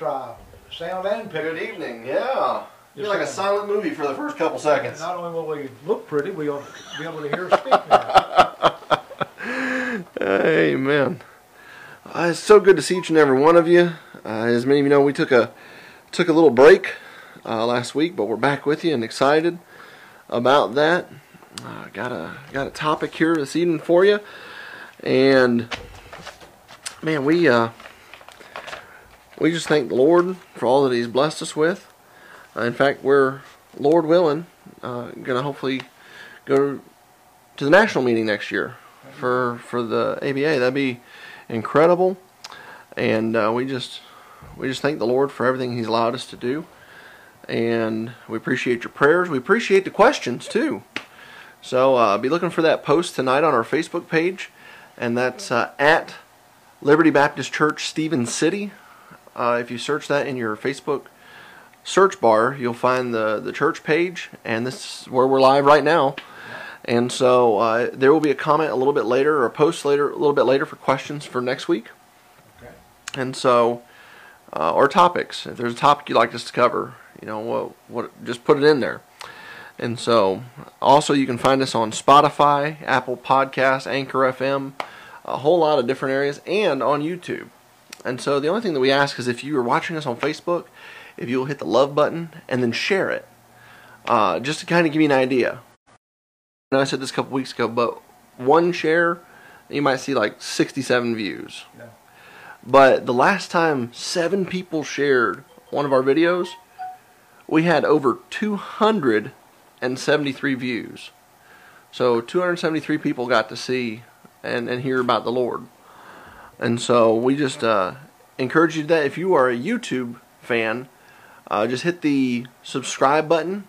Try sound and picture. Good evening. Yeah. You're Just like a silent movie for the first couple seconds. Not only will we look pretty, we'll be able to hear speak now. Amen. Uh, it's so good to see each and every one of you. Uh, as many of you know, we took a took a little break uh, last week, but we're back with you and excited about that. Uh, got a got a topic here this evening for you, and man, we uh, we just thank the Lord for all that He's blessed us with. Uh, in fact, we're Lord willing uh, gonna hopefully go to the national meeting next year for for the ABA. That'd be incredible, and uh, we just we just thank the Lord for everything He's allowed us to do, and we appreciate your prayers. We appreciate the questions too. So uh, be looking for that post tonight on our Facebook page, and that's uh, at Liberty Baptist Church, Stephens City. Uh, if you search that in your Facebook search bar, you'll find the the church page, and this is where we're live right now. And so uh, there will be a comment a little bit later, or a post later, a little bit later for questions for next week. Okay. And so, uh, or topics. If there's a topic you'd like us to cover, you know, what, what, just put it in there. And so, also you can find us on Spotify, Apple Podcasts, Anchor FM, a whole lot of different areas, and on YouTube. And so the only thing that we ask is if you are watching us on Facebook, if you'll hit the love button and then share it, uh, just to kind of give you an idea. I know I said this a couple weeks ago, but one share, you might see like 67 views. Yeah. But the last time seven people shared one of our videos, we had over 273 views. So 273 people got to see and, and hear about the Lord. And so we just uh, encourage you that if you are a YouTube fan, uh, just hit the subscribe button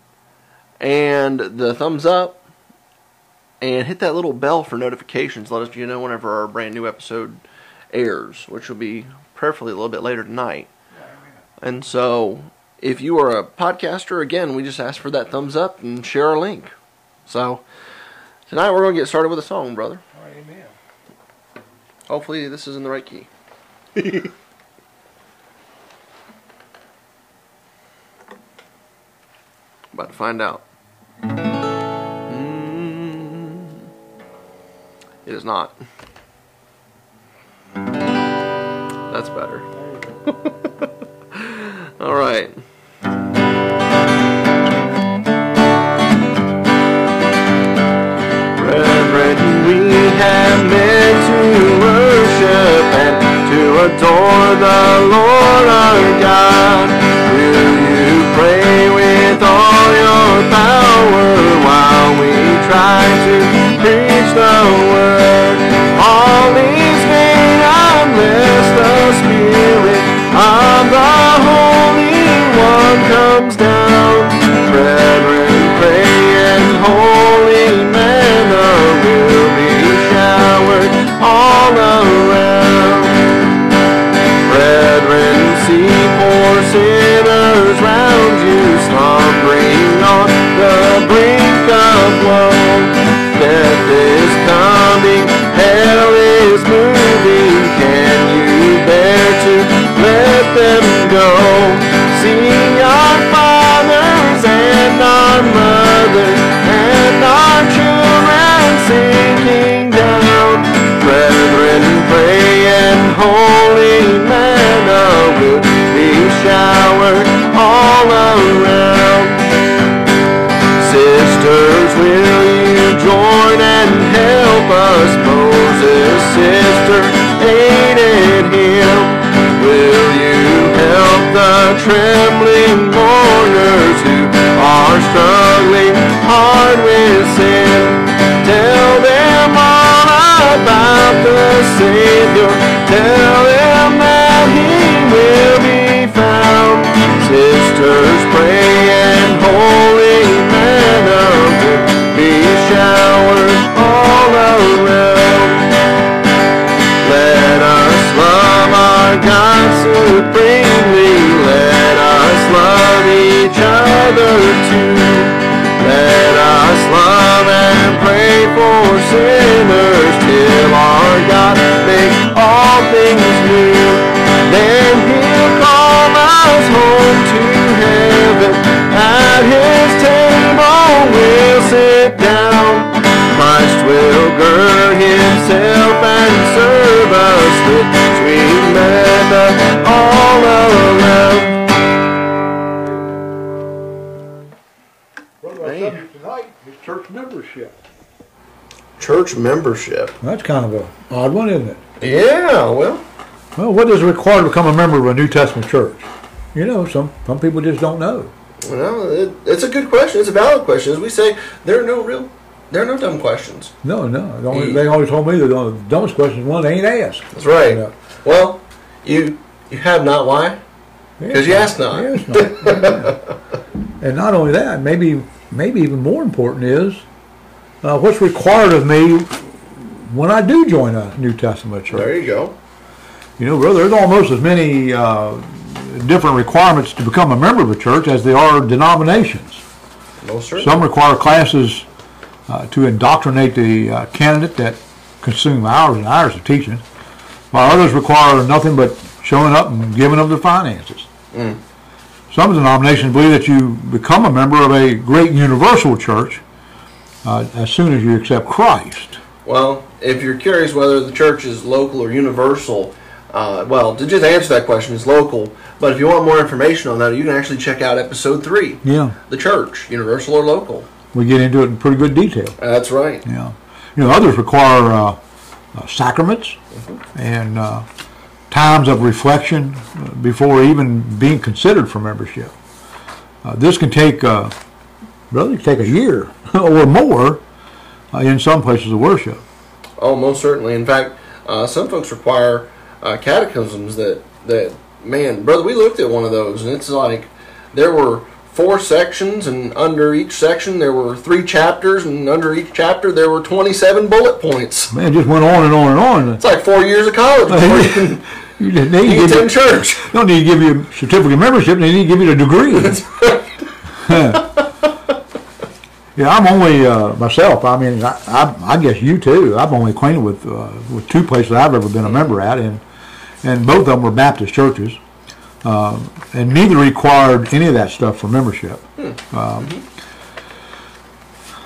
and the thumbs up and hit that little bell for notifications. Let us you know whenever our brand new episode airs, which will be prayerfully a little bit later tonight. And so, if you are a podcaster, again, we just ask for that thumbs up and share our link. So, tonight we're going to get started with a song, brother. All right, amen. Hopefully, this is in the right key. About to find out. Mm, it is not. That's better. There adore them go? See our fathers and our mothers and our children sinking down. Brethren, pray and holy manna will be showered all around. Sisters, will you join and help us? Moses' sister trembling mourners who are struggling hard with sin? Tell them all about the Savior. Tell them that He will be found. Sisters, pray and holy other too. Let us love and pray for sinners till our God make all things new. Then He'll call us home to heaven. At his table we'll sit down. Christ will gird himself and serve us with sweet manna membership. Church membership. That's kind of a odd one, isn't it? Yeah, well, Well, what does it require to become a member of a New Testament church? You know, some some people just don't know. well, it, it's a good question. It's a valid question. As we say, there are no real, there are no dumb questions. No, no. Only, they always told me the dumbest question is one they ain't asked. That's right. Well, you you have not. Why? Because you asked not. Yes, not. and not only that, maybe maybe even more important is uh, what's required of me when I do join a New Testament church. There you go. You know, brother, there's almost as many uh, different requirements to become a member of a church as there are denominations. Most certainly. Some require classes uh, to indoctrinate the uh, candidate that consume hours and hours of teaching, while others require nothing but showing up and giving of the finances. Mm. Some denominations believe that you become a member of a great universal church uh, as soon as you accept Christ. Well, if you're curious whether the church is local or universal, uh, well, to just answer that question, it's local. But if you want more information on that, you can actually check out episode three, Yeah, the church, universal or local. we get into it in pretty good detail. That's right. Yeah. You know, others require uh, uh, sacraments and uh, times of reflection uh, before even being considered for membership. Uh, this can take, really, it take a year or more uh, in some places of worship. Oh, most certainly. In fact, uh, some folks require uh, catechisms that that man, brother, we looked at one of those, and it's like there were four sections, and under each section there were three chapters, and under each chapter there were twenty-seven bullet points. Man, it just went on and on and on. It's like four years of college before you can You just need to give you, church. don't need to give you a certificate of membership, they need to give you a degree. Yeah, I'm only uh, myself. I mean, I, I, I guess you too. I'm only acquainted with uh, with two places I've ever been a member at, and and both of them were Baptist churches, um, and neither required any of that stuff for membership. Um,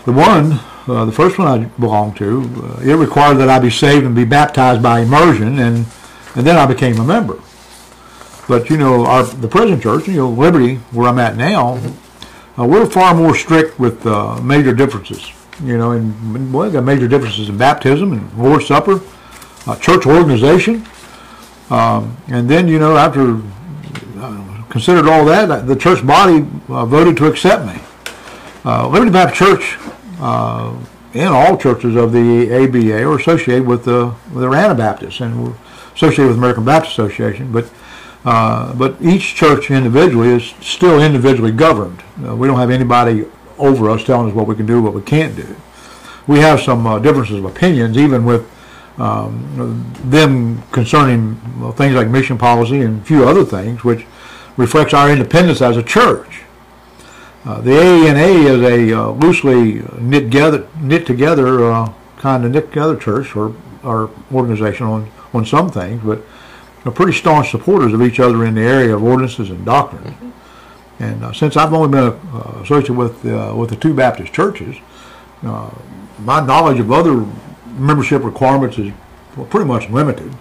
the one, uh, the first one I belonged to, uh, it required that I be saved and be baptized by immersion, and and then I became a member. But you know, our the present church, you know, Liberty, where I'm at now, uh, we're far more strict with uh, major differences. You know, and well, we got major differences in baptism and Lord's Supper, uh, church organization, um, and then you know after uh, considered all that, the church body uh, voted to accept me. Uh, Liberty Baptist Church uh, and all churches of the ABA are associated with the with the Anabaptists and we're associated with American Baptist Association, but. Uh, but each church individually is still individually governed. Uh, we don't have anybody over us telling us what we can do, what we can't do. We have some uh, differences of opinions, even with um, them concerning things like mission policy and a few other things, which reflects our independence as a church. Uh, the AANA is a uh, loosely knit together, knit together uh, kind of knit together church or, or organization on, on some things, but are pretty staunch supporters of each other in the area of ordinances and doctrine. And uh, since I've only been uh, associated with uh, with the two Baptist churches, uh, my knowledge of other membership requirements is pretty much limited.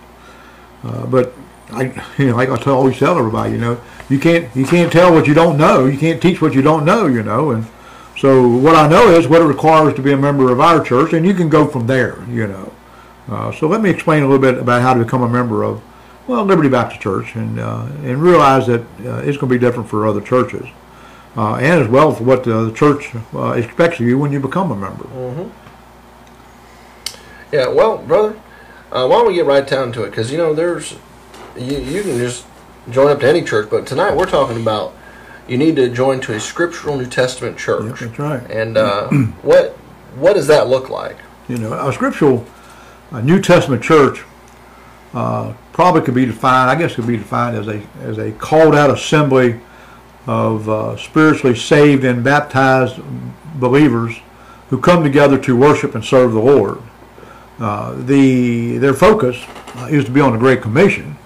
Uh, but I, you know, like I always tell everybody, you know, you can't you can't tell what you don't know. You can't teach what you don't know. You know, and so what I know is what it requires to be a member of our church, and you can go from there. You know. So let me explain a little bit about how to become a member of well, Liberty Baptist Church, and uh, and realize that uh, it's going to be different for other churches, uh, and as well for what the church uh, expects of you when you become a member. Mhm. Yeah, well, brother, uh, why don't we get right down to it? Because you know, there's you, you can just join up to any church, but tonight we're talking about you need to join to a scriptural New Testament church. That's right. And uh, what what does that look like? You know, a scriptural a New Testament church uh, probably could be defined, I guess, could be defined as a as a called out assembly of uh, spiritually saved and baptized believers who come together to worship and serve the Lord. Uh, the their focus uh, is to be on the Great Commission,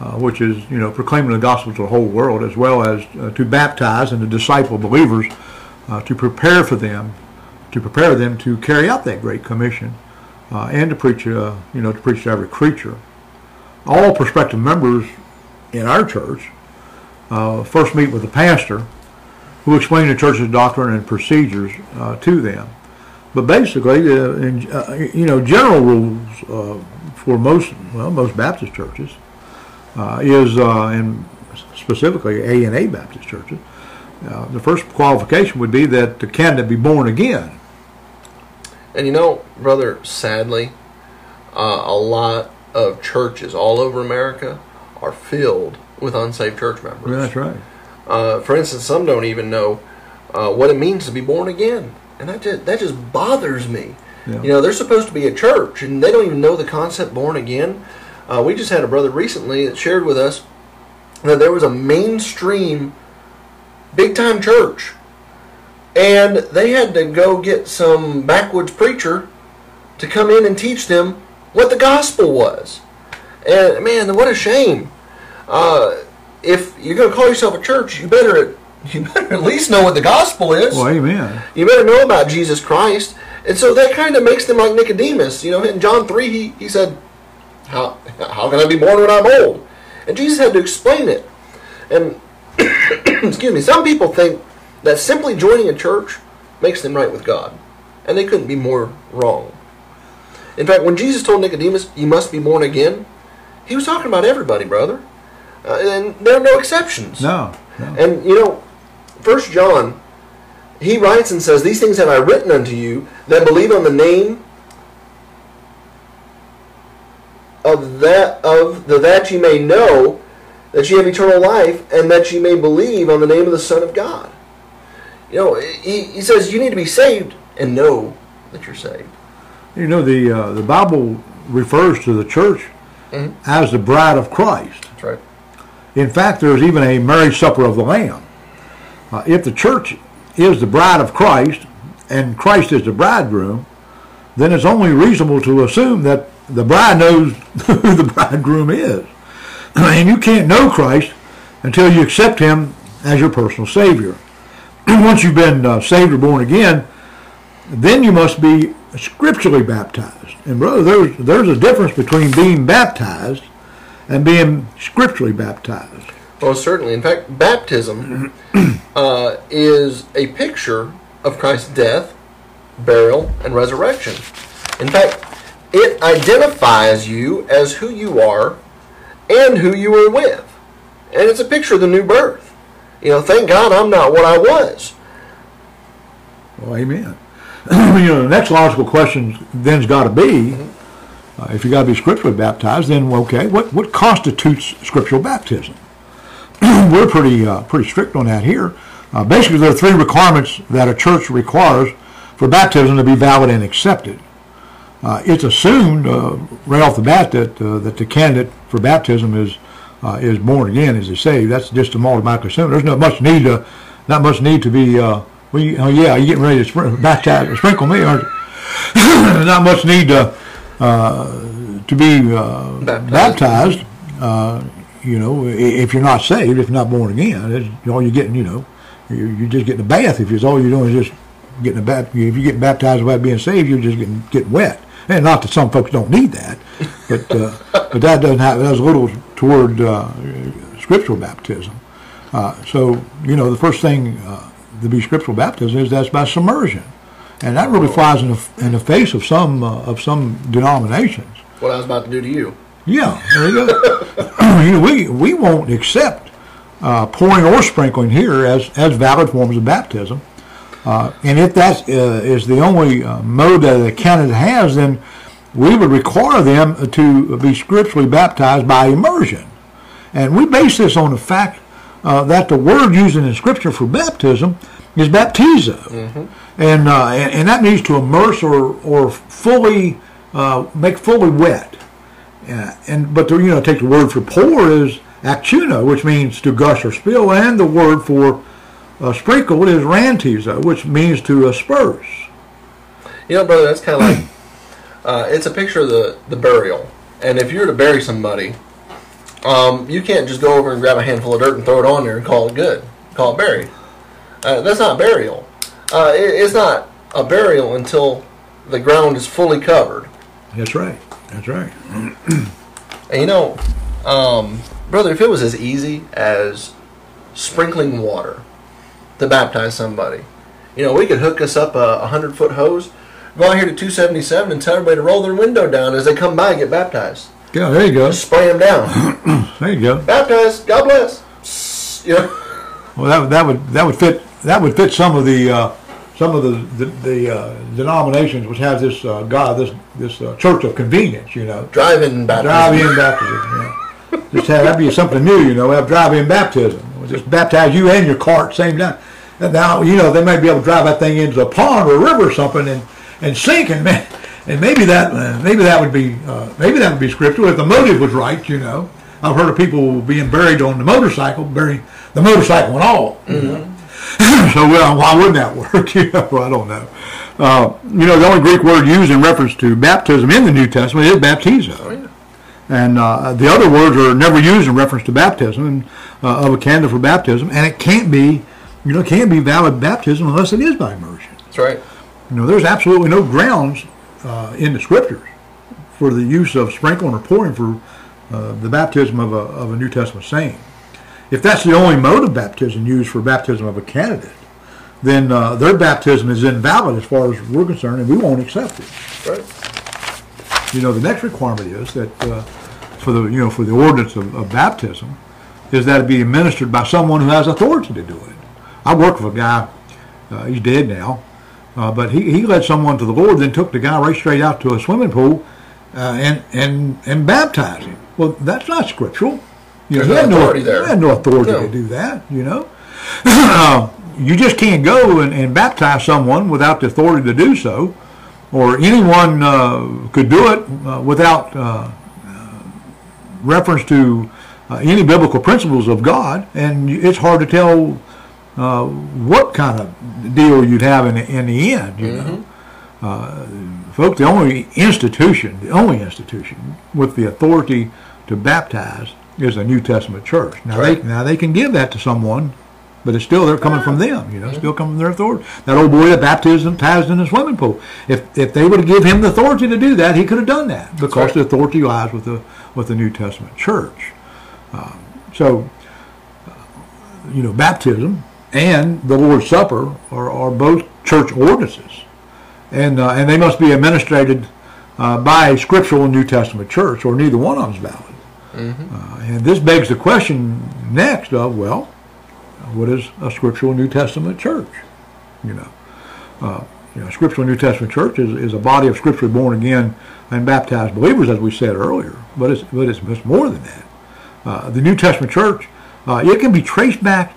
uh, which is you know proclaiming the gospel to the whole world, as well as uh, to baptize and to disciple believers uh, to prepare for them, to prepare them to carry out that great commission, and to preach you know to preach to every creature. All prospective members in our church uh, first meet with the pastor, who explains the church's doctrine and procedures uh, to them. But basically, uh, in, uh, you know, general rules uh, for most well most Baptist churches is, and specifically A and A Baptist churches, the first qualification would be that the candidate be born again. And you know, brother, sadly, uh, a lot of churches all over America are filled with unsaved church members. That's right. Uh, for instance, some don't even know uh, what it means to be born again, and that just, that just bothers me. Yeah. You know, they're supposed to be a church, and they don't even know the concept born again. Uh, we just had a brother recently that shared with us that there was a mainstream, big time church, and they had to go get some backwoods preacher to come in and teach them what the gospel was. And man, what a shame. Uh, if you're going to call yourself a church, you better you better at least know what the gospel is. Well, amen. You better know about Jesus Christ. And so that kind of makes them like Nicodemus. You know, in John 3, he, he said, how, how can I be born when I'm old? And Jesus had to explain it. And, excuse me, some people think that simply joining a church makes them right with God. And they couldn't be more wrong. In fact, when Jesus told Nicodemus, you must be born again, he was talking about everybody, brother. Uh, and there are no exceptions. No. no. And you know, First John, he writes and says, "These things have I written unto you that believe on the name of that of the that ye may know that ye have eternal life, and that ye may believe on the name of the Son of God." You know, he, he says you need to be saved and know that you're saved. You know, the uh, the Bible refers to the church Mhm. as the bride of Christ. That's right. In fact, there's even a marriage supper of the Lamb. Uh, if the church is the bride of Christ and Christ is the bridegroom, then it's only reasonable to assume that the bride knows who the bridegroom is. and you can't know Christ until you accept him as your personal Savior. Once you've been uh, saved or born again, then you must be scripturally baptized. And brother, there's, there's a difference between being baptized and being scripturally baptized. Well, certainly. In fact, baptism uh, is a picture of Christ's death, burial, and resurrection. In fact, it identifies you as who you are and who you were with. And it's a picture of the new birth. You know, thank God I'm not what I was. Well, amen. you know, the next logical question then's got to be, uh, if you got to be scripturally baptized, then okay, what what constitutes scriptural baptism? We're pretty uh, pretty strict on that here. Uh, basically, there are three requirements that a church requires for baptism to be valid and accepted. Uh, it's assumed uh, right off the bat that uh, that the candidate for baptism is is born again, is saved. That's just a automatically assumed. There's not much need to not much need to be. Well, oh yeah, you getting ready to spr- baptize, sprinkle me, aren't you? not much need to uh, to be uh, Baptized. baptized. Uh, you know, if you're not saved, if you're not born again, all you're getting, you know, you're, you're just getting a bath. If it's all you're doing is just getting a bath, if you get baptized without being saved, you're just getting getting wet. And not that some folks don't need that, but uh, but that doesn't have that's a little toward uh, scriptural baptism. Uh, so you know, the first thing uh, to be scriptural baptism is that's by submersion, and that really flies in the in the face of some uh, of some denominations. What I was about to do to you. Yeah, there you go. you know, we we won't accept uh, pouring or sprinkling here as as valid forms of baptism. Uh, and if that uh, is the only uh, mode that the candidate has, then we would require them to be scripturally baptized by immersion. And we base this on the fact uh, that the word used in scripture for baptism is baptizo. And, uh, and, and that means to immerse or, or fully, uh, make fully wet. Yeah, and but the, you know, take the word for pour is actuno, which means to gush or spill, and the word for uh, sprinkle is rantizo, which means to asperse. You know, brother, that's kind of like uh, it's a picture of the the burial. And if you were to bury somebody, um, you can't just go over and grab a handful of dirt and throw it on there and call it good, call it buried. Uh, that's not burial. Uh, it, it's not a burial until the ground is fully covered. That's right. That's right. And you know, um, brother, if it was as easy as sprinkling water to baptize somebody, you know, we could hook us up a, a hundred foot hose, go out here to 277 and tell everybody to roll their window down as they come by and get baptized. Yeah, there you go. Just spray them down. There you go. Baptized, God bless. Know, Well, that, would- that would that would fit that would fit some of the uh, some of the the, the uh, denominations which have this uh, God this this uh, church of convenience. You know, drive-in baptism. drive-in baptism. Yeah. Just have that be something new. You know, have drive-in baptism. We'll just baptize you and your cart same time. And now you know they may be able to drive that thing into a pond or a river or something and and sink and man, and maybe that uh, maybe that would be uh, maybe that would be scriptural if the motive was right. You know, I've heard of people being buried on the motorcycle, bury the motorcycle and all. know. so well, why wouldn't that work? you know, I don't know. Uh, you know, the only Greek word used in reference to baptism in the New Testament is baptizo. Oh, yeah. And uh, the other words are never used in reference to baptism and, uh, of a candidate for baptism, and it can't be, you know, can't be valid baptism unless it is by immersion. That's right. You know, there's absolutely no grounds uh, in the scriptures for the use of sprinkling or pouring for uh, the baptism of a, of a New Testament saint. If that's the only mode of baptism used for baptism of a candidate, then uh, their baptism is invalid as far as we're concerned, and we won't accept it. Right. You know, the next requirement is that uh, for the you know for the ordinance of, of baptism is that it be administered by someone who has authority to do it. I worked with a guy; uh, he's dead now, uh, but he, he led someone to the Lord, then took the guy right straight out to a swimming pool uh, and and and baptized him. Well, that's not scriptural. You There's he no had authority there. He had no authority No. to do that. You know. Uh, you just can't go and, and baptize someone without the authority to do so or anyone uh, could do it uh, without uh, uh, reference to uh, any biblical principles of God, and it's hard to tell uh, what kind of deal you'd have in the, in the end. You know, uh, folks, the only institution, the only institution with the authority to baptize is the New Testament church. Now Right. they now they can give that to someone. But it's still they're coming from them, you know, still coming from their authority. That old boy that baptized baptized in the swimming pool. If if they would have give him the authority to do that, he could have done that because right. the authority lies with the with the New Testament church. Um, so, uh, you know, baptism and the Lord's Supper are, are both church ordinances, and uh, and they must be administrated uh, by a scriptural New Testament church, or neither one of them is valid. Uh, and this begs the question next of well, what is a scriptural New Testament church? You know, uh, you know, scriptural New Testament church is, is a body of scripturally born again and baptized believers, as we said earlier. But it's but it's, it's more than that. Uh, the New Testament church uh, it can be traced back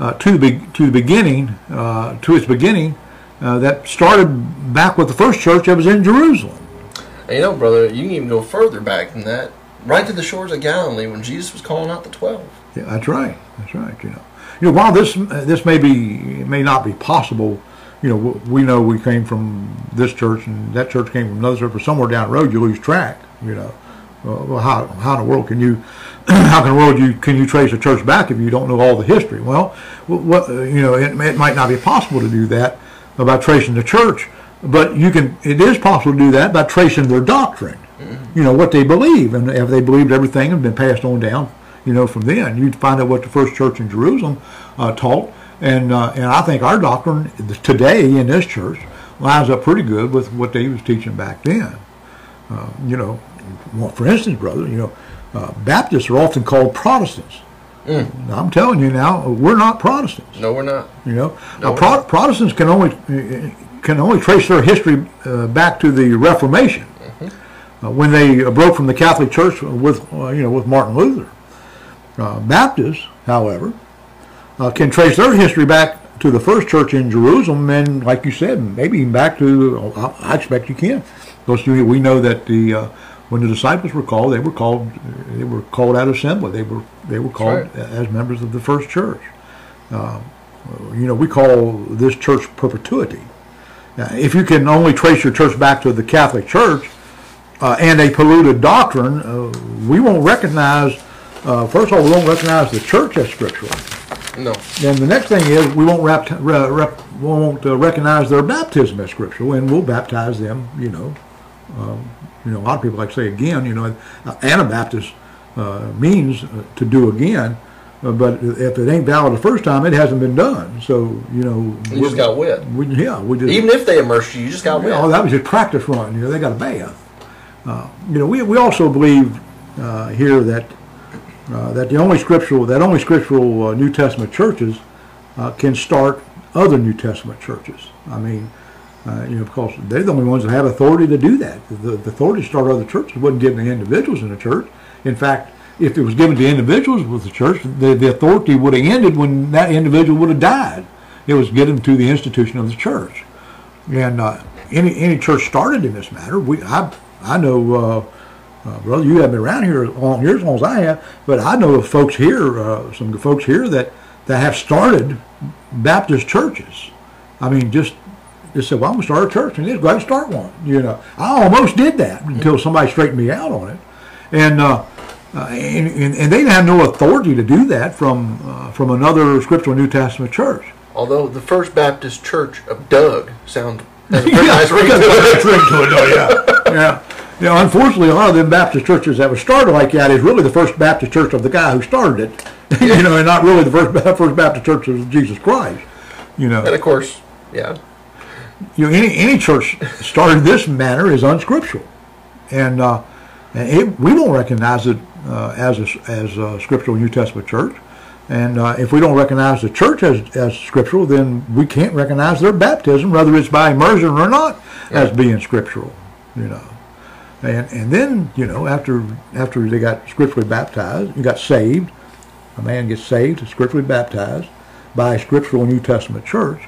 uh, to the be- to the beginning uh, to its beginning uh, that started back with the first church that was in Jerusalem. And you know, brother, you can even go further back than that, right to the shores of Galilee when Jesus was calling out the twelve. Yeah, that's right. That's right. You know, you know, while this this may be may not be possible, you know, we know we came from this church and that church came from another church, but somewhere down the road you lose track. You know, uh, well, how how in the world can you how in the world you can you trace a church back if you don't know all the history? Well, what you know, it, it might not be possible to do that by tracing the church, but you can. It is possible to do that by tracing their doctrine. You know what they believe, and if they believed everything and been passed on down, you know, from then you'd find out what the first church in Jerusalem uh, taught, and uh, and I think our doctrine today in this church lines up pretty good with what they was teaching back then. Uh, you know, well, for instance, brother, you know, uh, Baptists are often called Protestants. Mm. I'm telling you now, we're not Protestants. No, we're not. You know, No, Uh, Pro-. Protestants can only can only trace their history uh, back to the Reformation, Mm-hmm. uh, when they uh, broke from the Catholic Church with uh, you know with Martin Luther. Uh, Baptists, however, uh, can trace their history back to the first church in Jerusalem, and like you said, maybe even back to I I expect you can. Because you- we know that the uh, when the disciples were called, they were called they were called out of assembly. They were they were called right. as members of the first church. Uh, you know, we call this church perpetuity. Now, if you can only trace your church back to the Catholic Church uh, and a polluted doctrine, uh, we won't recognize uh, first of all, we won't recognize the church as scriptural. No. And the next thing is we won't rap, re, rep, won't uh, recognize their baptism as scriptural, and we'll baptize them. You know, you know, a lot of people like to say again. You know, uh, Anabaptist uh, means uh, to do again, uh, but if it ain't valid the first time, it hasn't been done. So you know, You just got wet. we, yeah, we just Even if they immersed you, you just got wet. Oh, that was a practice run. You know, they got a bath. Uh, you know, we, we also believe uh, here that uh, that the only scriptural that only scriptural uh, New Testament churches uh, can start other New Testament churches. I mean, uh, you know, because they're the only ones that have authority to do that. The, the authority to start other churches wasn't given to individuals in the church. In fact, if it was given to individuals with the church, the, the authority would have ended when that individual would have died. It was given to the institution of the church. And uh, any any church started in this matter. We I I know, uh, uh, brother, you haven't been around here as long, years as long as I have, but I know of folks here, uh, some folks here that that have started Baptist churches. I mean, just just said, well, I'm gonna start a church, and go ahead and start one. You know, I almost did that until somebody straightened me out on it, and. Uh, uh, and, and, and they have no authority to do that from uh, from another scriptural New Testament church. Although the First Baptist Church of Doug sounds yeah, nice ring to a it. ring to it, though, yeah. yeah. You know, unfortunately, a lot of them Baptist churches that were started like that is really the first Baptist church of the guy who started it, you know, and not really the first first Baptist church of Jesus Christ. You know, And of course, yeah. You know, any any church started this manner is unscriptural, and uh, and it, we don't recognize it uh, as a, as a scriptural New Testament church. And uh, if we don't recognize the church as, as scriptural, then we can't recognize their baptism, whether it's by immersion or not, as being scriptural. You know, and and then you know after after they got scripturally baptized, you got saved. A man gets saved, scripturally baptized by a scriptural New Testament church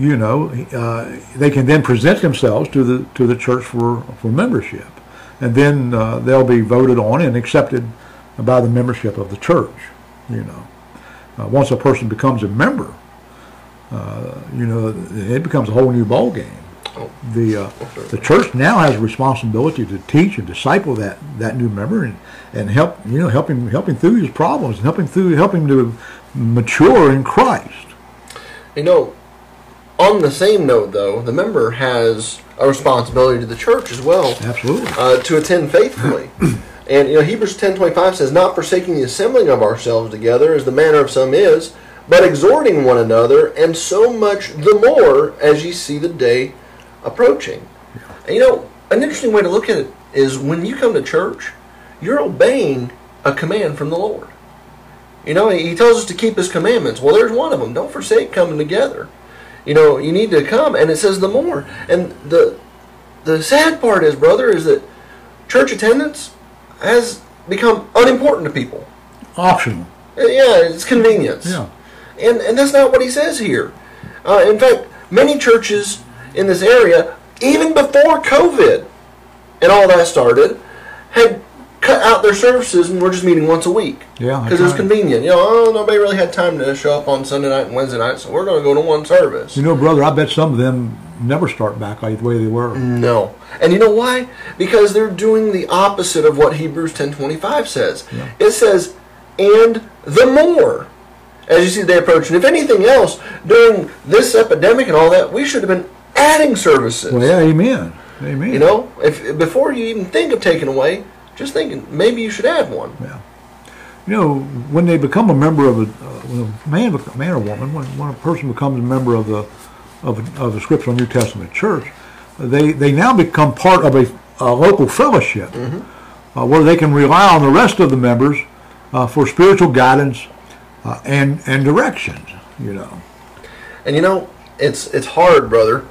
you know, uh, they can then present themselves to the to the church for for membership, and then uh, they'll be voted on and accepted by the membership of the church. You know, uh, once a person becomes a member, uh, you know, it becomes a whole new ball game. Oh. The uh, the church now has a responsibility to teach and disciple that, that new member and, and help you know help him help him through his problems and help him through help him to mature in Christ. You know, on the same note, though, the member has a responsibility to the church as well Absolutely. uh, to attend faithfully. and you know, Hebrews ten twenty five says, "Not forsaking the assembling of ourselves together, as the manner of some is, but exhorting one another, and so much the more as ye see the day approaching." And you know, an interesting way to look at it is when you come to church, you're obeying a command from the Lord. You know, He tells us to keep His commandments. Well, there's one of them. Don't forsake coming together. You know, you need to come, and it says the more. And the the sad part is, brother, is that church attendance has become unimportant to people. Optional. Uh, Yeah, it's convenience. Yeah. And and that's not what he says here. Uh, in fact, many churches in this area, even before COVID and all that started, had cut out their services and we're just meeting once a week. Yeah, Because it was convenient. You know, oh, nobody really had time to show up on Sunday night and Wednesday night, so we're going to go to one service. You know, brother, I bet some of them never start back like the way they were. No. And you know why? Because they're doing the opposite of what Hebrews 10:25 says. Yeah. It says, "And the more." As you see they approach, and if anything else, during this epidemic and all that, we should have been adding services. Well, yeah, amen. Amen. You know, if before you even think of taking away, just thinking maybe you should add one. Yeah. You know, when they become a member of a, uh, when a man, bec- man or woman, when, when a person becomes a member of the of a, of a scriptural New Testament church, they they now become part of a, a local fellowship uh, where they can rely on the rest of the members uh, for spiritual guidance uh, and and directions. You know. And you know, it's it's hard, brother,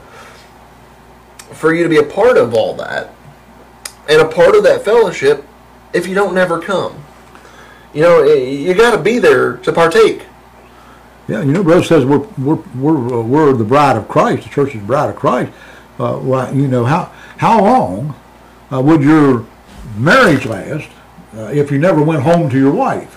for you to be a part of all that and a part of that fellowship if you don't never come. You know, you got to be there to partake. Yeah, you know, brother says we're we're we're uh, we're the bride of Christ. The church is the bride of Christ. Uh, well, you know how how long uh, would your marriage last uh, if you never went home to your wife,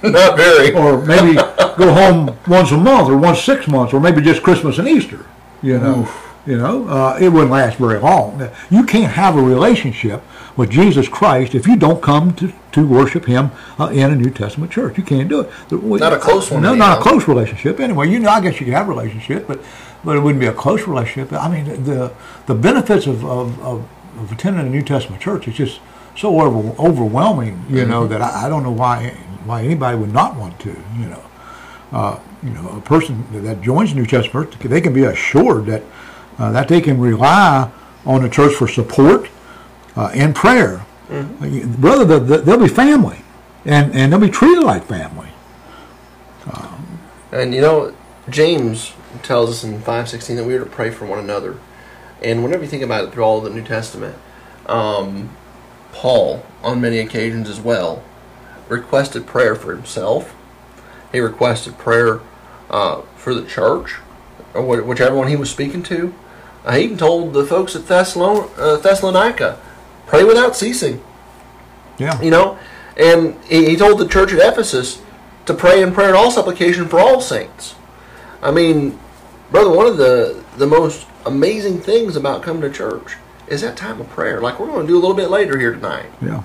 Not very. or maybe go home once a month, or once six months, or maybe just Christmas and Easter? You know, You know, uh, it wouldn't last very long. You can't have a relationship with Jesus Christ if you don't come to, to worship Him uh, in a New Testament church. You can't do it. Not a close one, No, not a close relationship. Anyway, you know, I guess you could have a relationship, but but it wouldn't be a close relationship. I mean, the the benefits of of, of, of attending a New Testament church is just so over, overwhelming. You Mm-hmm. know that I, I don't know why why anybody would not want to. You know uh, you know, a person that joins the New Testament, church, they can be assured that that they can rely on the church for support uh, and prayer. Uh, you- Brother, the- the- they'll be family, and and they'll be treated like family. And you know, James tells us in five sixteen that we are to pray for one another. And whenever you think about it through all of the New Testament, um, Paul, on many occasions as well, requested prayer for himself. He requested prayer uh, for the church, or wh- whichever one he was speaking to. Uh, he even told the folks at Thessalon- uh, Thessalonica, pray without ceasing Yeah, you know and he, he told the church at ephesus to pray in prayer and all supplication for all saints i mean brother one of the the most amazing things about coming to church is that time of prayer like we're going to do a little bit later here tonight yeah,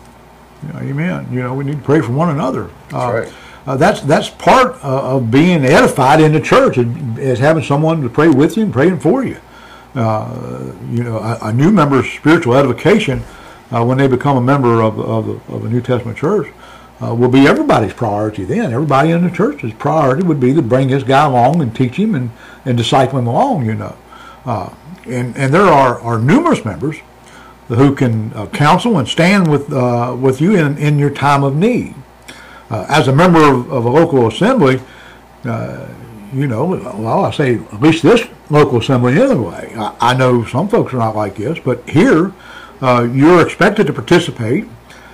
yeah. Amen. You know, we need to pray for one another. Uh, right. Uh, that's that's part uh, of being edified in the church is, is having someone to pray with you and praying for you. Uh, you know, a, a new member's spiritual edification uh, when they become a member of, of, of a New Testament church uh, will be everybody's priority then. Everybody in the church's priority would be to bring this guy along and teach him and, and disciple him along, you know. Uh, and, and there are, are numerous members who can uh, counsel and stand with, with you in, in your time of need. As a member of, of a local assembly, uh, you know, well, I say at least this local assembly anyway. I, I know some folks are not like this, but here uh, you're expected to participate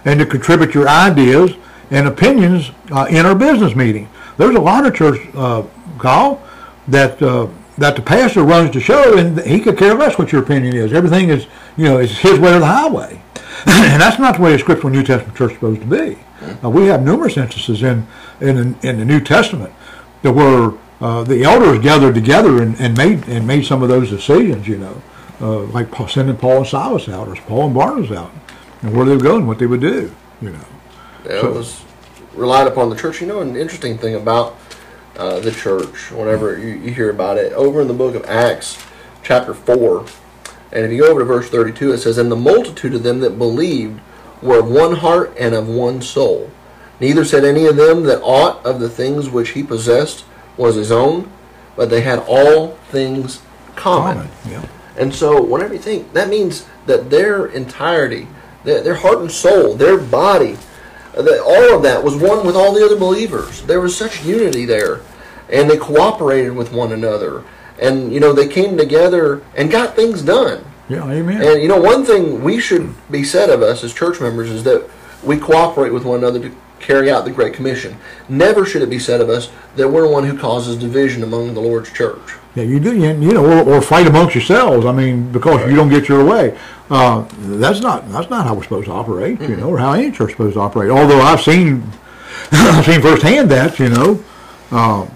and to contribute your ideas and opinions uh, in our business meeting. There's a lot of church, uh, Kyle, that uh, that the pastor runs the show and he could care less what your opinion is. Everything is, you know, is his way or the highway. and that's not the way a scriptural New Testament church is supposed to be. Uh, we have numerous instances in in, in the New Testament that were uh, the elders gathered together and, and made and made some of those decisions. You know, uh, like Paul, sending Paul and Silas out, or Paul and Barnabas out, and where they would go and what they would do. You know, it So- was relied upon the church you know an interesting thing about uh, the church whenever you, you hear about it over in the book of acts chapter 4 and if you go over to verse 32 it says and the multitude of them that believed were of one heart and of one soul neither said any of them that aught of the things which he possessed was his own but they had all things common. common. Yeah. And so, whenever you think, that means that their entirety, their, their heart and soul, their body, uh, that all of that was one with all the other believers. There was such unity there, and they cooperated with one another, and you know they came together and got things done. Yeah. Amen. And you know, one thing we should be said of us as church members is that we cooperate with one another to carry out the Great Commission. Never should it be said of us that we're one who causes division among the Lord's church. Yeah, you do, you, you know, or, or fight amongst yourselves. I mean, because you don't get your way. Uh, that's not that's not how we're supposed to operate, you know, or how any church is supposed to operate. Although I've seen I've seen firsthand that, you know, uh,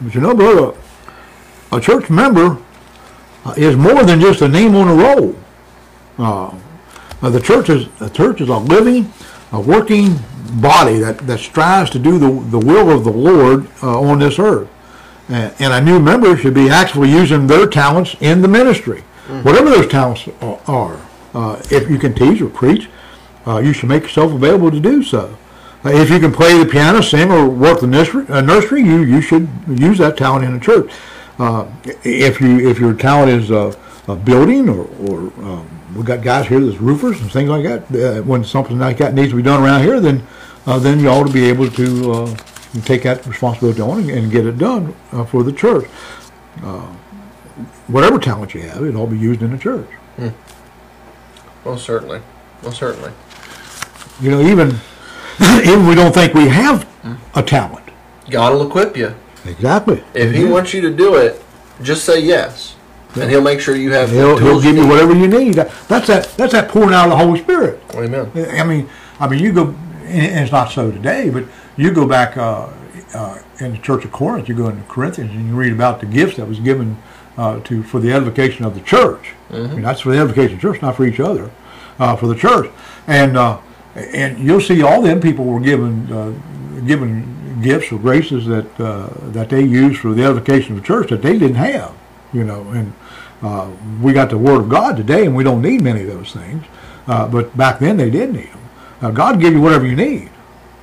but you know, brother, a church member uh, is more than just a name on a roll. Uh, uh, the church is the church is a living, a working body that, that strives to do the, the will of the Lord uh, on this earth. And, and a new member should be actually using their talents in the ministry, whatever those talents are. Uh, if you can teach or preach, uh, you should make yourself available to do so. Uh, if you can play the piano, sing, or work the nursery, uh, nursery you, you should use that talent in the church. Uh, if you if your talent is building or, or um, we got guys here that's roofers and things like that. Uh, when something like that needs to be done around here, then uh, then you ought to be able to uh, take that responsibility on and, and get it done uh, for the church. Uh, whatever talent you have, it all be used in the church. Well, certainly. Well, certainly. You know, even even we don't think we have a talent. God will equip you. Exactly. If He wants you to do it, just say yes, and He'll make sure you have. He'll, he'll give you whatever you need. That- That's that. That's that pouring out of the Holy Spirit. Amen. I mean, I mean, you go, and it's not so today, but you go back uh, uh, in the Church of Corinth, you go into Corinthians, and you read about the gifts that was given uh, to for the edification of the church. I mean, that's for the edification of the church, not for each other, uh, for the church. And uh, and you'll see all them people were given uh, given gifts or graces that uh, that they used for the edification of the church that they didn't have. You know, and uh, we got the Word of God today, and we don't need many of those things. Uh, but back then, they did need them. Uh, God give you whatever you need.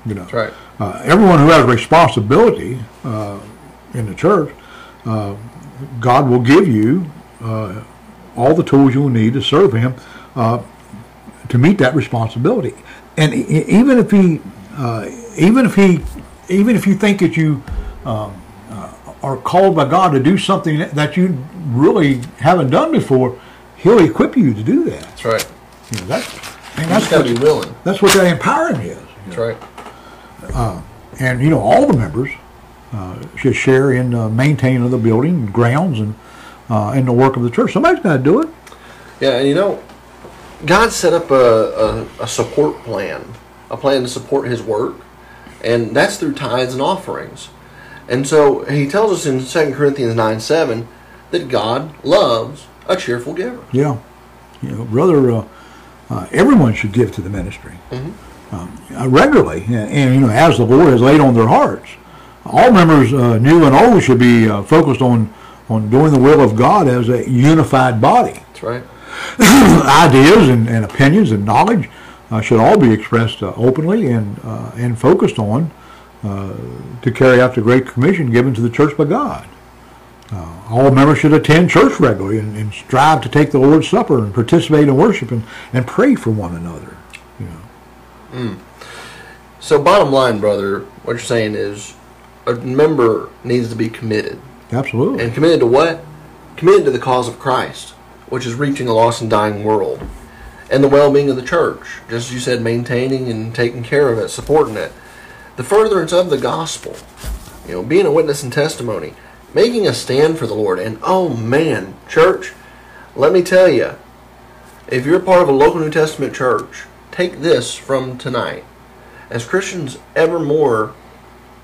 You know, That's right. uh, everyone who has responsibility uh, in the church, uh, God will give you uh, all the tools you will need to serve Him uh, to meet that responsibility. And even if He, uh, even if He, even if you think that you um, are called by God to do something that- you really haven't done before, He'll equip you to do that. That's right. You know, that's, and that's got to be willing. that's what that empowering is. That's right. And, you know, all the members uh, should share in uh, maintaining of the building, and grounds, and uh, in the work of the church. Somebody's got to do it. Yeah, and you know, God set up a, a, a support plan, a plan to support His work, and that's through tithes and offerings. And so He tells us in 2 Corinthians 9 7 that God loves a cheerful giver. Yeah. You know, brother, uh, uh, everyone should give to the ministry um, uh, regularly, and, and, you know, as the Lord has laid on their hearts. All members, uh, new and old, should be uh, focused on on doing the will of God as a unified body. That's right. ideas and, and opinions and knowledge uh, should all be expressed uh, openly and uh, and focused on uh, to carry out the Great Commission given to the church by God. Uh, all members should attend church regularly and, and strive to take the Lord's Supper and participate in worship and, and pray for one another. You know. So, bottom line, brother, what you're saying is a member needs to be committed. Absolutely. And committed to what? Committed to the cause of Christ, which is reaching a lost and dying world. And the well being of the church. Just as you said, maintaining and taking care of it, supporting it. The furtherance of the gospel. You know, being a witness and testimony. Making a stand for the Lord. And oh man, church, let me tell you, if you're part of a local New Testament church, take this from tonight. As Christians, ever more,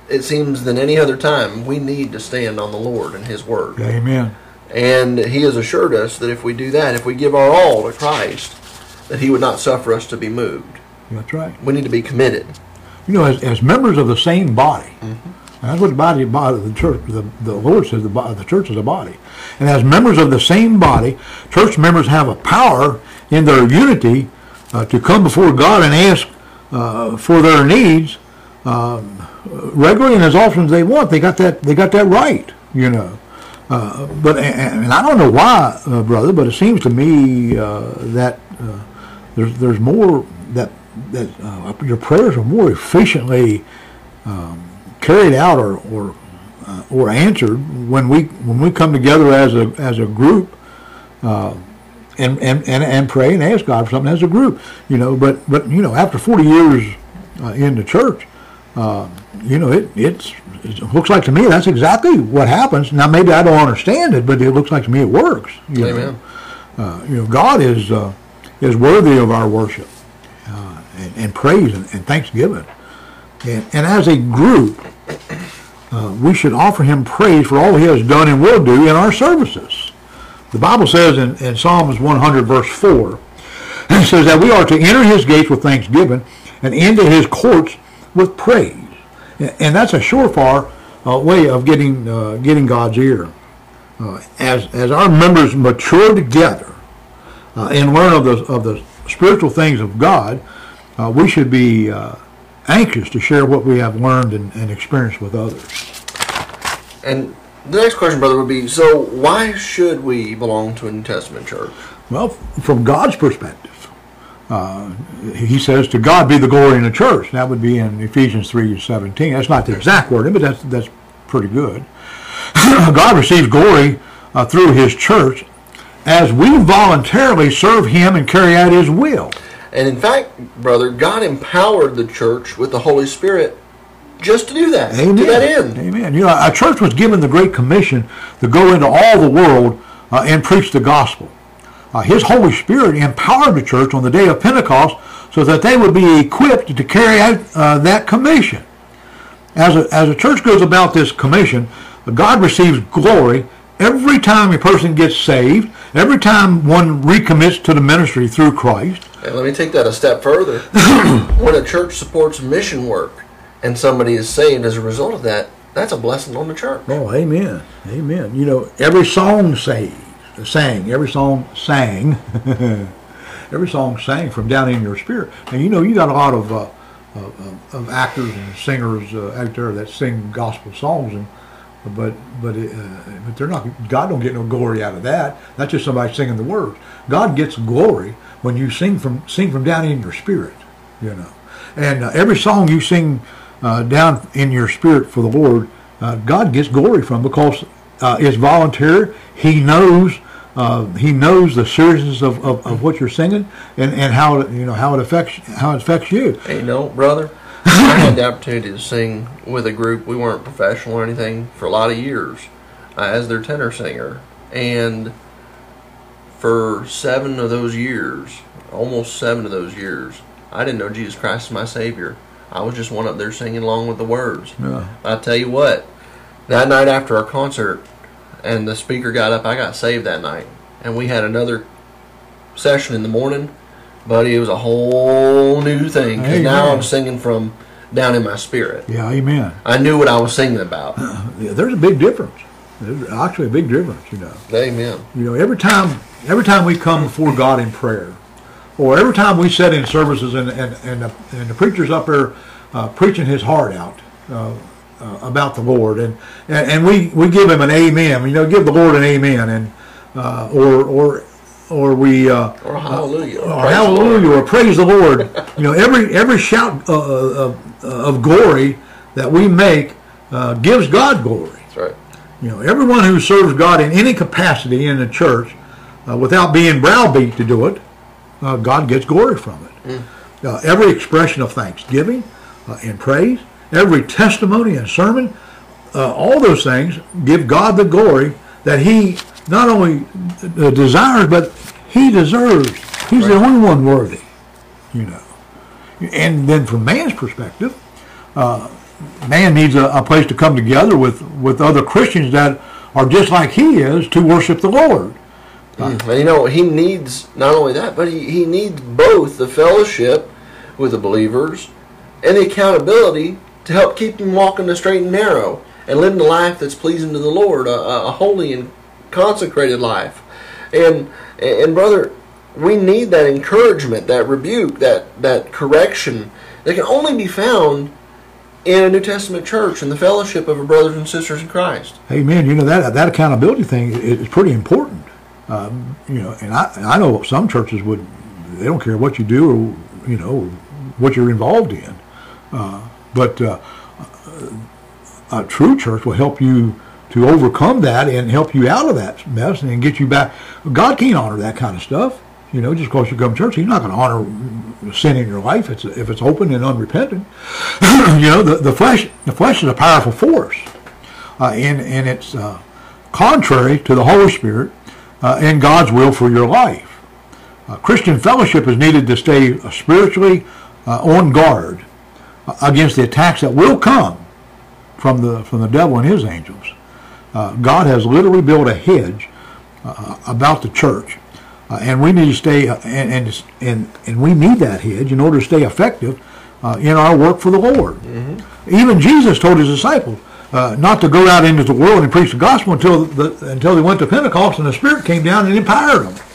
it seems than any other time, we need to stand on the Lord and His Word. Amen. And He has assured us that if we do that, if we give our all to Christ, that He would not suffer us to be moved. That's right. We need to be committed. You know, as, as members of the same body, and that's what the body, body of the church, the, the Lord says the, the church is a body. And as members of the same body, church members have a power in their unity uh, to come before God and ask uh, for their needs um, regularly and as often as they want. They got that. They got that right. You know. Uh, but and, and I don't know why, uh, brother, but it seems to me uh, that uh, there's there's more that that uh, your prayers are more efficiently um, carried out or or uh, or answered when we when we come together as a as a group uh, and, and and and pray and ask God for something as a group, you know. But but you know, after 40 years uh, in the church, uh, you know, it it's it looks like to me that's exactly what happens. Now maybe I don't understand it, but it looks like to me it works. You Amen. Know? Uh, you know, God is uh, is worthy of our worship and, and praise and, and thanksgiving. And, and as a group, uh, we should offer Him praise for all He has done and will do in our services. The Bible says in, in Psalms 100, verse 4, it says that we are to enter His gates with thanksgiving and into His courts with praise. And that's a surefire uh, way of getting uh, getting God's ear. Uh, as as our members mature together uh, and learn of the of the spiritual things of God, uh, we should be uh, anxious to share what we have learned and, and experienced with others. And the next question, brother, would be so why should we belong to a New Testament church? Well, from God's perspective, uh, he says, "To God be the glory in the church." That would be in Ephesians three seventeen. That's not the exact wording, but that's that's pretty good. God receives glory uh, through His church as we voluntarily serve Him and carry out His will. And in fact, brother, God empowered the church with the Holy Spirit just to do that, Amen. to that end. Amen. You know, our church was given the Great Commission to go into all the world uh, and preach the gospel. Uh, his Holy Spirit empowered the church on the day of Pentecost so that they would be equipped to carry out uh, that commission. As a, as a church goes about this commission, God receives glory every time a person gets saved, every time one recommits to the ministry through Christ, And let me take that a step further. when a church supports mission work and somebody is saved as a result of that, that's a blessing on the church. Oh, amen, amen. You know, every song sang, sang, every song sang, every song sang from down in your spirit. And you know, you got a lot of uh, of, of actors and singers uh, out there that sing gospel songs, and but but uh, but they're not. God don't get no glory out of that. That's just somebody singing the words. God gets glory when you sing from sing from down in your spirit. You know, and uh, every song you sing uh, down in your spirit for the Lord, uh, God gets glory from because uh, it's voluntary. He knows. Uh, he knows the seriousness of, of, of what you're singing and, and how it, you know how it affects how it affects you. Hey, know, brother, had the opportunity to sing with a group. We weren't professional or anything for a lot of years uh, as their tenor singer. And for seven of those years, almost seven of those years, I didn't know Jesus Christ is my Savior. I was just one up there singing along with the words. Yeah. I tell you what, that night after our concert, and the speaker got up, I got saved that night. And we had another session in the morning, buddy. It was a whole new thing because now. I'm singing from down in my spirit. Yeah, amen. I knew what I was singing about. Yeah, there's a big difference. There's actually a big difference, you know. Amen. You know, every time every time we come before God in prayer, or every time we sit in services and and and the, and the preacher's up there uh, preaching his heart out uh, uh, about the Lord, and, and and we we give him an amen. You know, give the Lord an amen, and uh, or or or we. Uh, Or hallelujah. or Praise the hallelujah, Lord. or praise the Lord. you know, every every shout uh, of, of glory that we make uh, gives God glory. That's right. You know, everyone who serves God in any capacity in the church, uh, without being browbeat to do it, uh, God gets glory from it. Uh, every expression of thanksgiving uh, and praise, every testimony and sermon, uh, all those things give God the glory that He not only uh, desires, but He deserves. He's the only one worthy, you know. And then from man's perspective, uh, man needs a, a place to come together with, with other Christians that are just like he is to worship the Lord. And you know, he needs not only that, but he, he needs both the fellowship with the believers and the accountability to help keep him walking the straight and narrow and living a life that's pleasing to the Lord, a a holy and consecrated life. And and brother, we need that encouragement, that rebuke, that that correction that can only be found in a New Testament church in the fellowship of our brothers and sisters in Christ. Amen. You know that that accountability thing is, is pretty important. Um, you know, and I I know some churches would they don't care what you do or you know what you're involved in, uh, but uh, a true church will help you to overcome that and help you out of that mess and get you back. God can't honor that kind of stuff. You know, just because you come to church, He's not going to honor sin in your life if it's, if it's open and unrepentant. you know, the, the flesh the flesh is a powerful force, uh, and and it's uh, contrary to the Holy Spirit uh, and God's will for your life. Uh, Christian fellowship is needed to stay uh, spiritually uh, on guard against the attacks that will come from the from the devil and his angels. Uh, God has literally built a hedge uh, about the church, uh, and we need to stay uh, and, and and we need that hedge in order to stay effective uh, in our work for the Lord. Even Jesus told his disciples uh, not to go out into the world and preach the gospel until the, until they went to Pentecost and the Spirit came down and empowered them.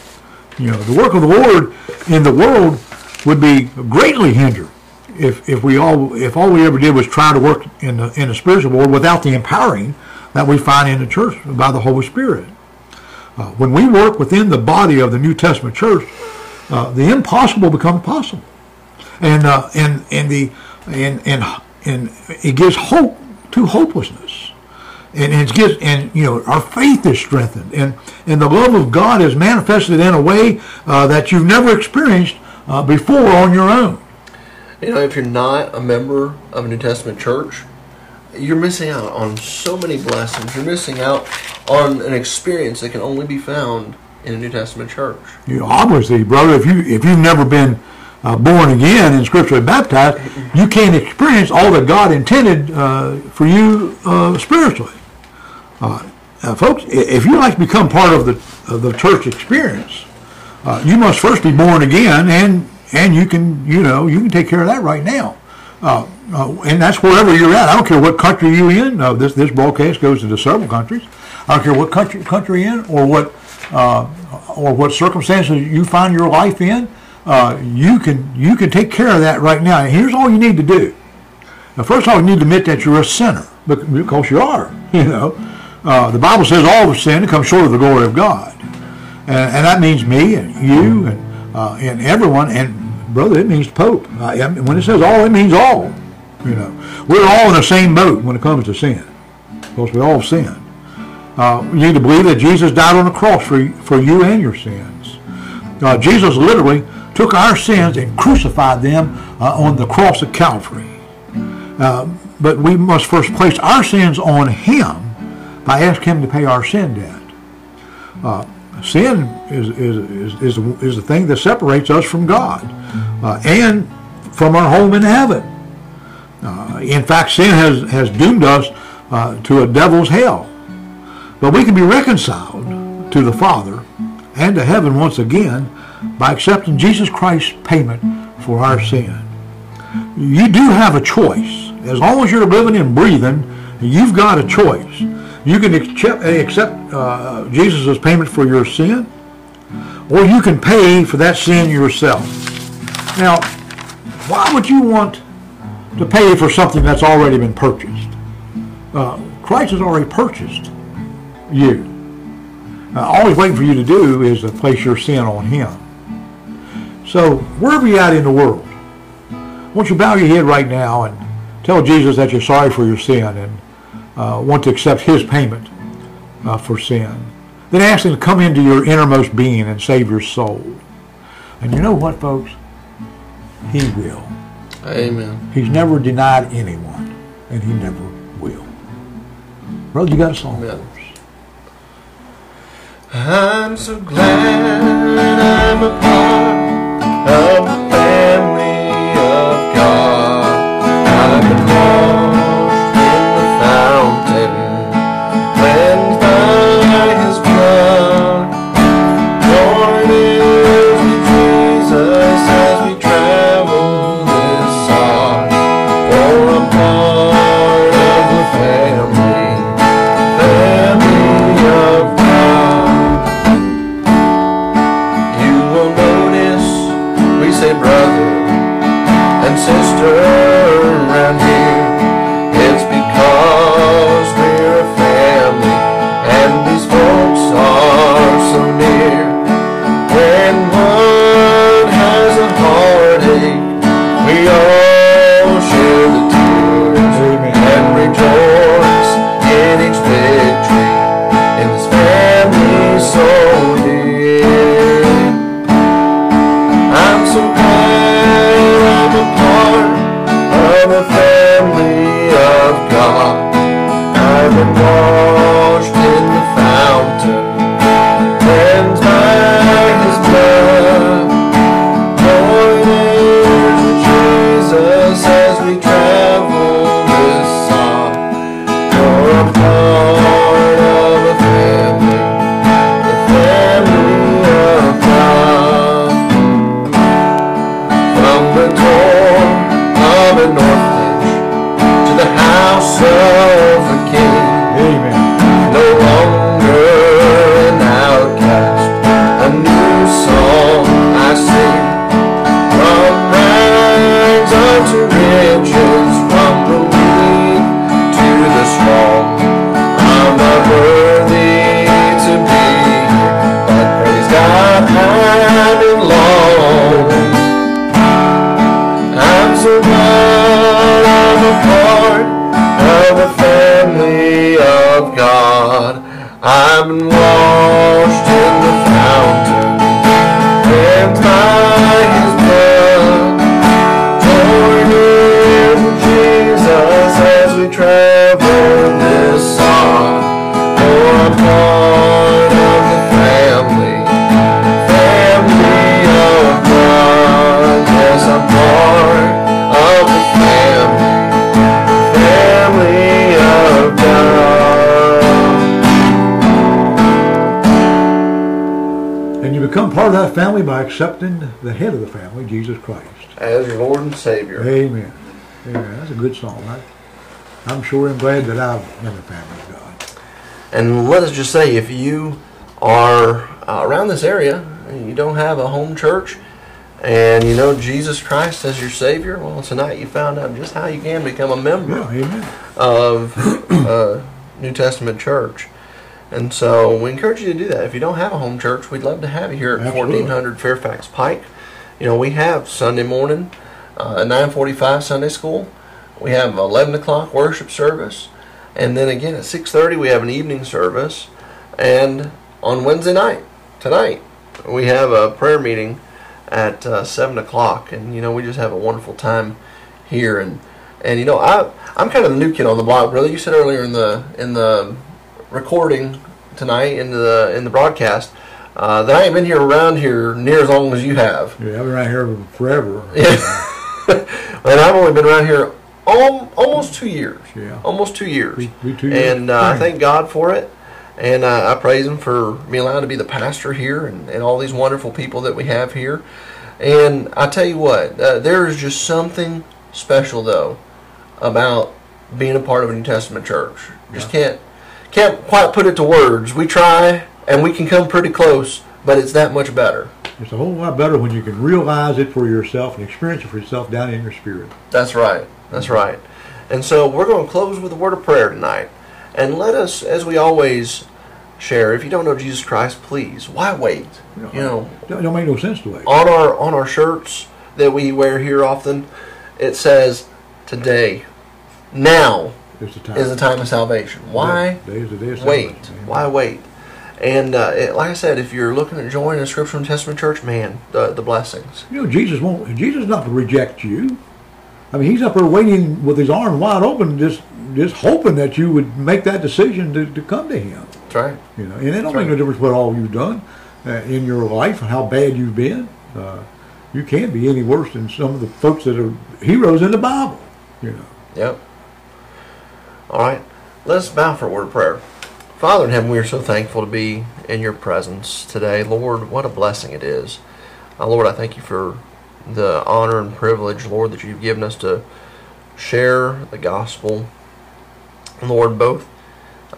You know, the work of the Lord in the world would be greatly hindered if, if we all if all we ever did was try to work in the in the spiritual world without the empowering that we find in the church by the Holy Spirit. Uh, when we work within the body of the New Testament church, uh, the impossible becomes possible, and uh, and and the and and and it gives hope to hopelessness and, and it gives and you know our faith is strengthened and and the love of God is manifested in a way uh, that you've never experienced uh, before on your own. You know, if you're not a member of a New Testament church, you're missing out on so many blessings. You're missing out on an experience that can only be found in a New Testament church. You obviously, brother, if you if you've never been uh, born again and scripturally baptized, you can't experience all that God intended uh, for you uh, spiritually. Uh, uh, folks, if you like to become part of the of the church experience, uh, you must first be born again, and and you can you know you can take care of that right now, uh, and that's wherever you're at. I don't care what country you're in. Uh, this this broadcast goes into several countries. I don't care what country country you're in or what uh, or what circumstances you find your life in. Uh, you can you can take care of that right now. And here's all you need to do. Now, first of all, you need to admit that you're a sinner, because you are. You know, uh, the Bible says all have sinned and come short of the glory of God, and, and that means me and you and uh, and everyone. And brother, it means Pope. I when it says all, it means all. You know, we're all in the same boat when it comes to sin, because we all sin. Uh, you need to believe that Jesus died on the cross for you, for you and your sins. Uh, Jesus literally took our sins and crucified them uh, on the cross of Calvary. Uh, but we must first place our sins on Him by asking Him to pay our sin debt. Uh, sin is, is, is, is, is the thing that separates us from God uh, and from our home in heaven. Uh, in fact, sin has, has doomed us uh, to a devil's hell. But we can be reconciled to the Father and to heaven once again by accepting Jesus Christ's payment for our sin. You do have a choice. As long as you're living and breathing, you've got a choice. You can accept, accept uh, Jesus' payment for your sin, or you can pay for that sin yourself. Now, why would you want to pay for something that's already been purchased? Uh, Christ has already purchased you. Uh, all he's waiting for you to do is to place your sin on him. So wherever you're at in the world, won't you bow your head right now and tell Jesus that you're sorry for your sin and uh, want to accept his payment uh, for sin. Then ask him to come into your innermost being and save your soul. And you know what, folks? He will. Amen. He's never denied anyone, and he never will. Brother, you got a song? Amen. I'm so glad I'm a part of and I've been washed in the fountain, cleansed by His blood. Join in Jesus as we travel this song. You're a I've been washed in the fountain, cleansed by His blood. Join in Jesus as we travel become part of that family by accepting the head of the family, Jesus Christ. as your Lord and Savior. Amen. Amen. That's a good song. I, I'm sure and glad that I'm in the family of God. And let us just say, if you are uh, around this area and you don't have a home church and you know Jesus Christ as your Savior, well, tonight you found out just how you can become a member Yeah, of a New Testament church. And so we encourage you to do that. If you don't have a home church, we'd love to have you here at Absolutely. 1400 Fairfax Pike. You know, we have Sunday morning, uh, 945 Sunday school. We have 11 o'clock worship service. And then again at 6.30 we have an evening service. And on Wednesday night, tonight, we have a prayer meeting at uh, 7 o'clock. And, you know, we just have a wonderful time here. And, and you know, I, I'm kind of the new kid on the block, brother. You said earlier in the, in the recording tonight, in the, in the broadcast, uh, that I ain't been here around here near as long as you have. Yeah, I've been around here forever. and I've only been around here al- almost two years. Yeah. Almost two years. We- we two years. and uh, I thank God for it. And uh, I praise Him for being allowed to be the pastor here and, and all these wonderful people that we have here. And I tell you what, uh, there is just something special, though, about being a part of a New Testament church. Just can't can't quite put it to words. We try, and we can come pretty close, but it's that much better. It's a whole lot better when you can realize it for yourself and experience it for yourself down in your spirit. That's right. That's right. And so we're going to close with a word of prayer tonight. And let us, as we always share, if you don't know Jesus Christ, please, why wait? You know, Don't, don't make no sense to wait. on our on our shirts that we wear here often, it says today, now It's the time. is the time of salvation. Why Today is the of wait? salvation. Why wait? And uh, it, like I said, if you're looking at joining a Scriptural and Testament church, man, the the blessings. You know, Jesus won't. Jesus is not to reject you. I mean, he's up there waiting with his arms wide open, just just hoping that you would make that decision to, to come to him. That's right. You know, and it don't That's make no difference what all you've done uh, in your life and how bad you've been. Uh, you can't be any worse than some of the folks that are heroes in the Bible. You know. Yep. All right. Let's bow for a word of prayer. Father in heaven, we are so thankful to be in your presence today. Lord, what a blessing it is. Uh, Lord, I thank you for the honor and privilege, Lord, that you've given us to share the gospel. Lord, both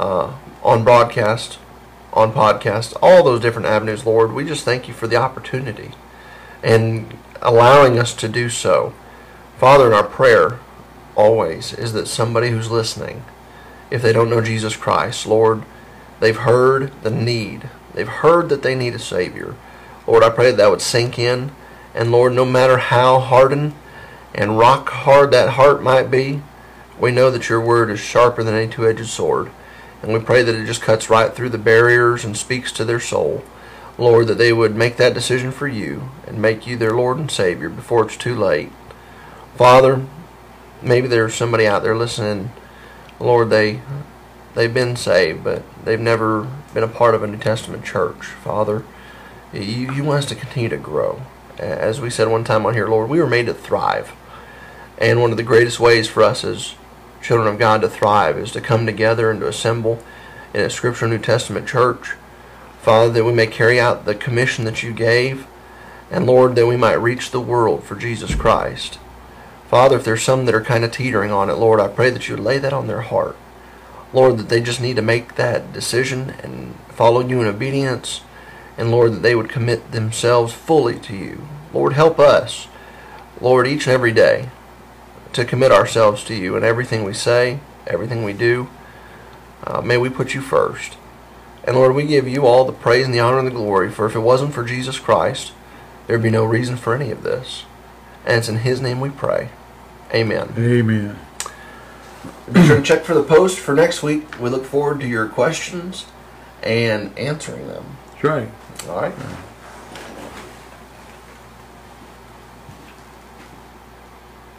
uh, on broadcast, on podcast, all those different avenues, Lord. We just thank you for the opportunity and allowing us to do so. Father, in our prayer always is that somebody who's listening, if they don't know Jesus Christ, Lord, they've heard the need. They've heard that they need a Savior. Lord, I pray that, that would sink in. And Lord, no matter how hardened and rock hard that heart might be, we know that your word is sharper than any two edged sword. And we pray that it just cuts right through the barriers and speaks to their soul. Lord, that they would make that decision for you and make you their Lord and Savior before it's too late. Father, maybe there's somebody out there listening. Lord, they they've been saved, but they've never been a part of a New Testament church. Father, you, you want us to continue to grow. As we said one time on here, Lord, we were made to thrive. And one of the greatest ways for us as children of God to thrive is to come together and to assemble in a scriptural New Testament church. Father, that we may carry out the commission that you gave. And Lord, that we might reach the world for Jesus Christ. Father, if there's some that are kind of teetering on it, Lord, I pray that you lay that on their heart. Lord, that they just need to make that decision and follow you in obedience. And Lord, that they would commit themselves fully to you. Lord, help us, Lord, each and every day to commit ourselves to you in everything we say, everything we do. Uh, may we put you first. And Lord, we give you all the praise and the honor and the glory, for if it wasn't for Jesus Christ, there'd be no reason for any of this. And it's in His name we pray. Amen. Amen. Be sure to check for the post for next week. We look forward to your questions and answering them. That's right. All right.